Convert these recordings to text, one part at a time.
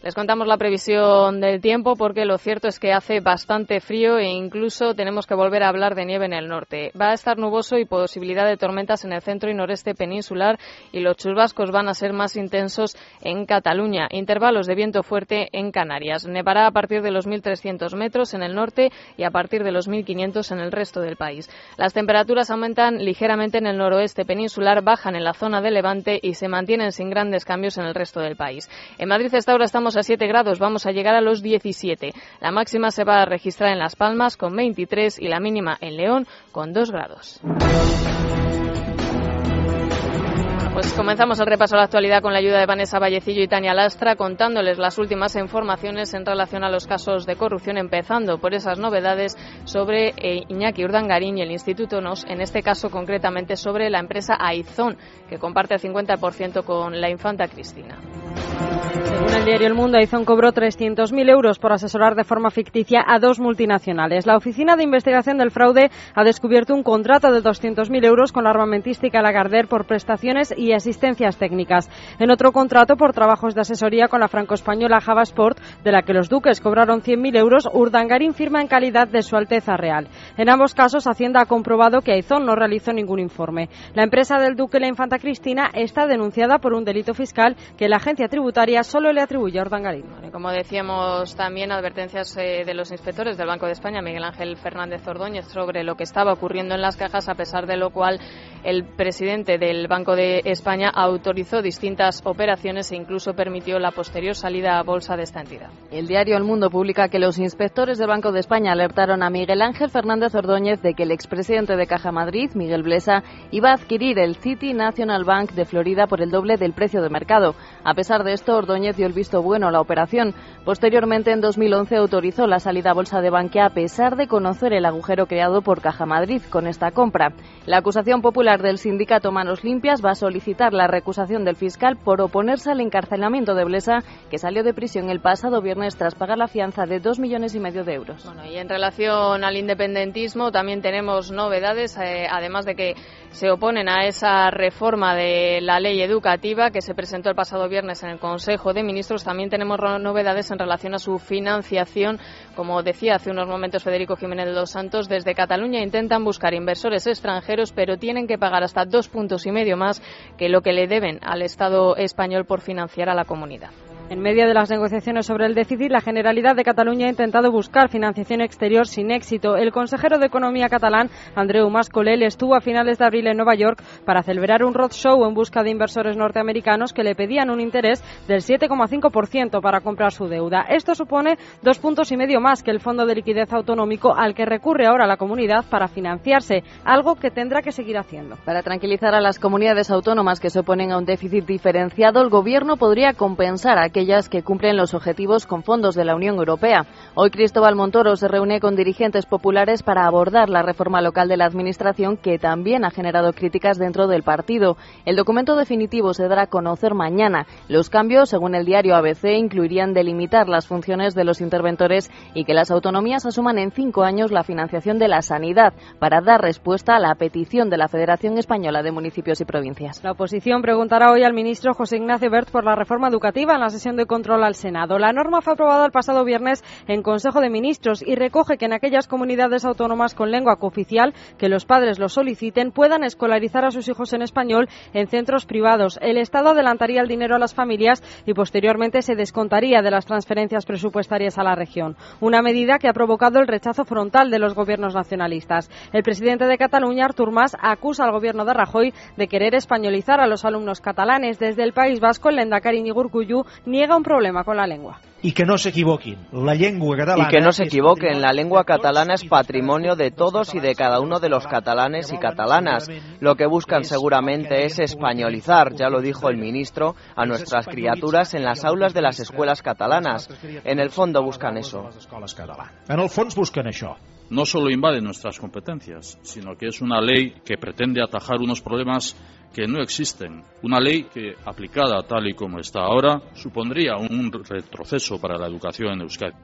Les contamos la previsión del tiempo porque lo cierto es que hace bastante frío e incluso tenemos que volver a hablar de nieve en el norte. Va a estar nuboso y posibilidad de tormentas en el centro y noreste peninsular y los chubascos van a ser más intensos en Cataluña. Intervalos de viento fuerte en Canarias. Nevará a partir de los 1.300 metros en el norte y a partir de los 1.500 en el resto del país. Las temperaturas aumentan ligeramente en el noroeste peninsular, bajan en la zona de Levante y se mantienen sin grandes cambios en el resto del país. En Madrid esta hora estamos a 7 grados, vamos a llegar a los 17. La máxima se va a registrar en Las Palmas con 23 y la mínima en León con 2 grados. Pues comenzamos el repaso a la actualidad con la ayuda de Vanessa Vallecillo y Tania Lastra, contándoles las últimas informaciones en relación a los casos de corrupción, empezando por esas novedades sobre eh, Iñaki Urdangarín y el Instituto NOS, en este caso concretamente sobre la empresa Aizón, que comparte el 50% con la infanta Cristina. Según el diario El Mundo, Aizón cobró 300.000 euros por asesorar de forma ficticia a dos multinacionales. La Oficina de Investigación del Fraude ha descubierto un contrato de 200.000 euros con la armamentística Lagardère por prestaciones y asistencias técnicas. En otro contrato por trabajos de asesoría con la franco-española Java Sport, de la que los duques cobraron 100.000 euros, Urdangarín firma en calidad de Su Alteza Real. En ambos casos, Hacienda ha comprobado que Aizón no realizó ningún informe. La empresa del duque La Infanta Cristina está denunciada por un delito fiscal que la agencia tributaria solo le atribuye a Urdangarín. como decíamos también, advertencias eh, de los inspectores del Banco de España, Miguel Ángel Fernández Ordóñez, sobre lo que estaba ocurriendo en las cajas, a pesar de lo cual el presidente del Banco de España autorizó distintas operaciones e incluso permitió la posterior salida a bolsa de esta entidad. El diario El Mundo publica que los inspectores del Banco de España alertaron a Miguel Ángel Fernández Ordóñez de que el expresidente de Caja Madrid, Miguel Blesa, iba a adquirir el City National Bank de Florida por el doble del precio de mercado. A pesar de esto, Ordóñez dio el visto bueno a la operación. Posteriormente, en 2011, autorizó la salida a bolsa de Bankia a pesar de conocer el agujero creado por Caja Madrid con esta compra. La acusación popular del sindicato Manos Limpias va a solicitar la recusación del fiscal por oponerse al encarcelamiento de Blesa, que salió de prisión el pasado viernes tras pagar la fianza de dos millones y medio de euros. Bueno, y en relación al independentismo también tenemos novedades, eh, además de que se oponen a esa reforma de la ley educativa que se presentó el pasado viernes en el Consejo de Ministros. También tenemos novedades en relación a su financiación. Como decía hace unos momentos Federico Jiménez de los Santos, desde Cataluña intentan buscar inversores extranjeros, pero tienen que pagar hasta dos puntos y medio más que lo que le deben al Estado español por financiar a la comunidad. En medio de las negociaciones sobre el déficit, la Generalidad de Cataluña ha intentado buscar financiación exterior sin éxito. El consejero de Economía catalán, Andreu Mascolell, estuvo a finales de abril en Nueva York para celebrar un roadshow en busca de inversores norteamericanos que le pedían un interés del 7,5% para comprar su deuda. Esto supone dos puntos y medio más que el Fondo de Liquidez Autonómico al que recurre ahora la comunidad para financiarse, algo que tendrá que seguir haciendo. Para tranquilizar a las comunidades autónomas que se oponen a un déficit diferenciado, el Gobierno podría compensar a aquellas que cumplen los objetivos con fondos de la Unión Europea. Hoy Cristóbal Montoro se reúne con dirigentes populares para abordar la reforma local de la Administración que también ha generado críticas dentro del partido. El documento definitivo se dará a conocer mañana. Los cambios, según el diario ABC, incluirían delimitar las funciones de los interventores y que las autonomías asuman en cinco años la financiación de la sanidad para dar respuesta a la petición de la Federación Española de Municipios y Provincias. La oposición preguntará hoy al ministro José Ignacio Bert por la reforma educativa en la sesión de control al Senado. La norma fue aprobada el pasado viernes en Consejo de Ministros y recoge que en aquellas comunidades autónomas con lengua cooficial que los padres lo soliciten puedan escolarizar a sus hijos en español en centros privados. El Estado adelantaría el dinero a las familias y posteriormente se descontaría de las transferencias presupuestarias a la región. Una medida que ha provocado el rechazo frontal de los gobiernos nacionalistas. El presidente de Cataluña, Artur Mas, acusa al gobierno de Rajoy de querer españolizar a los alumnos catalanes. Desde el País Vasco, el Lendakari Nigurcuyu niega un problema con la lengua. Y que no se equivoquen, la lengua catalana... Y que no se equivoquen, la lengua catalana es patrimonio de todos y de cada uno de los catalanes y catalanas. Lo que buscan seguramente es españolizar, ya lo dijo el ministro, a nuestras criaturas en las aulas de las escuelas catalanas. En el fondo buscan eso. En el fons buscan això. No solo invade nuestras competencias, sino que es una ley que pretende atajar unos problemas que no existen. Una ley que, aplicada tal y como está ahora, supondría un retroceso para la educación en Euskadi.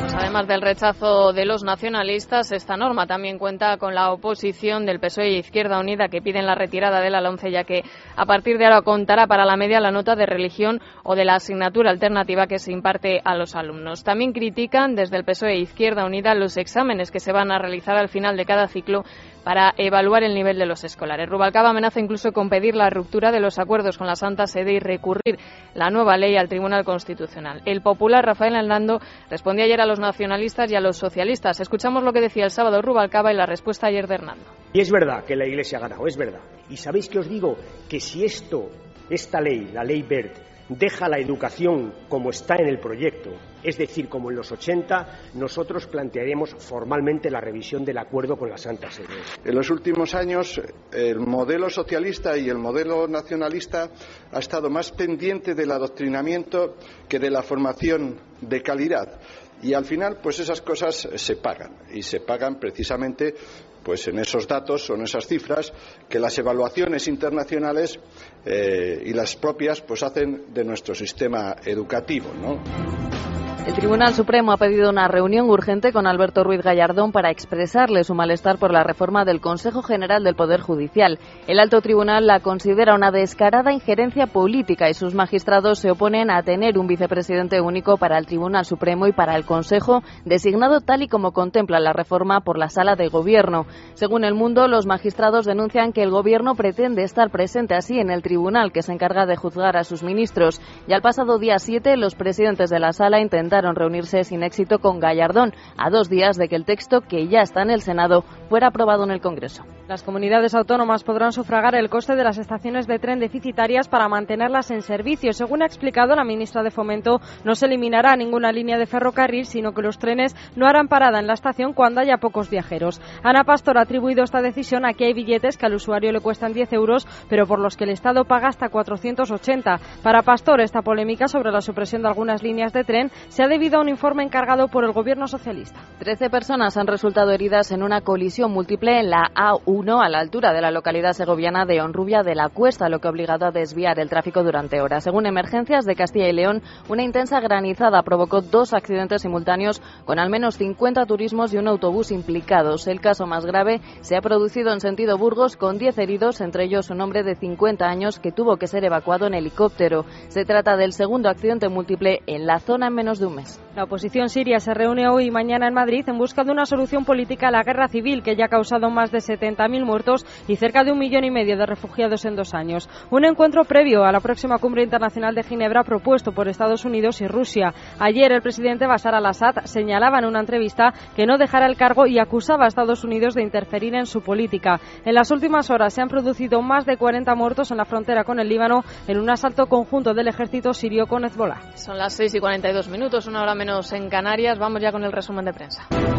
Pues además del rechazo de los nacionalistas, esta norma también cuenta con la oposición del PSOE y Izquierda Unida que piden la retirada de la LOMCE ya que a partir de ahora contará para la media la nota de religión o de la asignatura alternativa que se imparte a los alumnos. También critican desde el PSOE e Izquierda Unida los exámenes que se van a realizar al final de cada ciclo para evaluar el nivel de los escolares. Rubalcaba amenaza incluso con pedir la ruptura de los acuerdos con la Santa Sede y recurrir la nueva ley al Tribunal Constitucional. El popular Rafael Hernando respondía ayer a los nacionalistas y a los socialistas. Escuchamos lo que decía el sábado Rubalcaba y la respuesta ayer de Hernando. Y es verdad que la Iglesia ha ganado, es verdad. Y sabéis que os digo que si esto, esta ley, la ley BERT, deja la educación como está en el proyecto, es decir, como en los 80, nosotros plantearemos formalmente la revisión del acuerdo con la Santa Sede. En los últimos años, el modelo socialista y el modelo nacionalista ha estado más pendiente del adoctrinamiento que de la formación de calidad. Y al final, pues esas cosas se pagan. Y se pagan precisamente pues en esos datos en esas cifras que las evaluaciones internacionales eh, y las propias pues hacen de nuestro sistema educativo, ¿no? El Tribunal Supremo ha pedido una reunión urgente con Alberto Ruiz Gallardón para expresarle su malestar por la reforma del Consejo General del Poder Judicial. El alto tribunal la considera una descarada injerencia política y sus magistrados se oponen a tener un vicepresidente único para el Tribunal Supremo y para el Consejo, designado tal y como contempla la reforma por la Sala de Gobierno. Según El Mundo, los magistrados denuncian que el Gobierno pretende estar presente así en el tribunal que se encarga de juzgar a sus ministros. Y al pasado día 7, los presidentes de la Sala intentaron intentaron reunirse sin éxito con Gallardón, a dos días de que el texto, que ya está en el Senado, fuera aprobado en el Congreso. Las comunidades autónomas podrán sufragar el coste de las estaciones de tren deficitarias para mantenerlas en servicio. Según ha explicado la ministra de Fomento, no se eliminará ninguna línea de ferrocarril, sino que los trenes no harán parada en la estación cuando haya pocos viajeros. Ana Pastor ha atribuido esta decisión a que hay billetes que al usuario le cuestan 10 euros, pero por los que el Estado paga hasta 480. Para Pastor, esta polémica sobre la supresión de algunas líneas de tren se ha debido a un informe encargado por el Gobierno socialista. Trece personas han resultado heridas en una colisión múltiple en la A1 a la altura de la localidad segoviana de Honrubia de la Cuesta, lo que ha obligado a desviar el tráfico durante horas. Según emergencias de Castilla y León, una intensa granizada provocó dos accidentes simultáneos con al menos 50 turismos y un autobús implicados. El caso más grave se ha producido en sentido Burgos con 10 heridos, entre ellos un hombre de 50 años que tuvo que ser evacuado en helicóptero. Se trata del segundo accidente múltiple en la zona en menos de La oposición siria se reúne hoy y mañana en Madrid en busca de una solución política a la guerra civil que ya ha causado más de 70 mil muertos y cerca de un millón y medio de refugiados en dos años. Un encuentro previo a la próxima cumbre internacional de Ginebra propuesto por Estados Unidos y Rusia. Ayer el presidente Bashar al-Assad señalaba en una entrevista que no dejará el cargo y acusaba a Estados Unidos de interferir en su política. En las últimas horas se han producido más de 40 muertos en la frontera con el Líbano en un asalto conjunto del ejército sirio con Hezbollah. Son las 6 y 42 minutos, una hora menos en Canarias. Vamos ya con el resumen de prensa.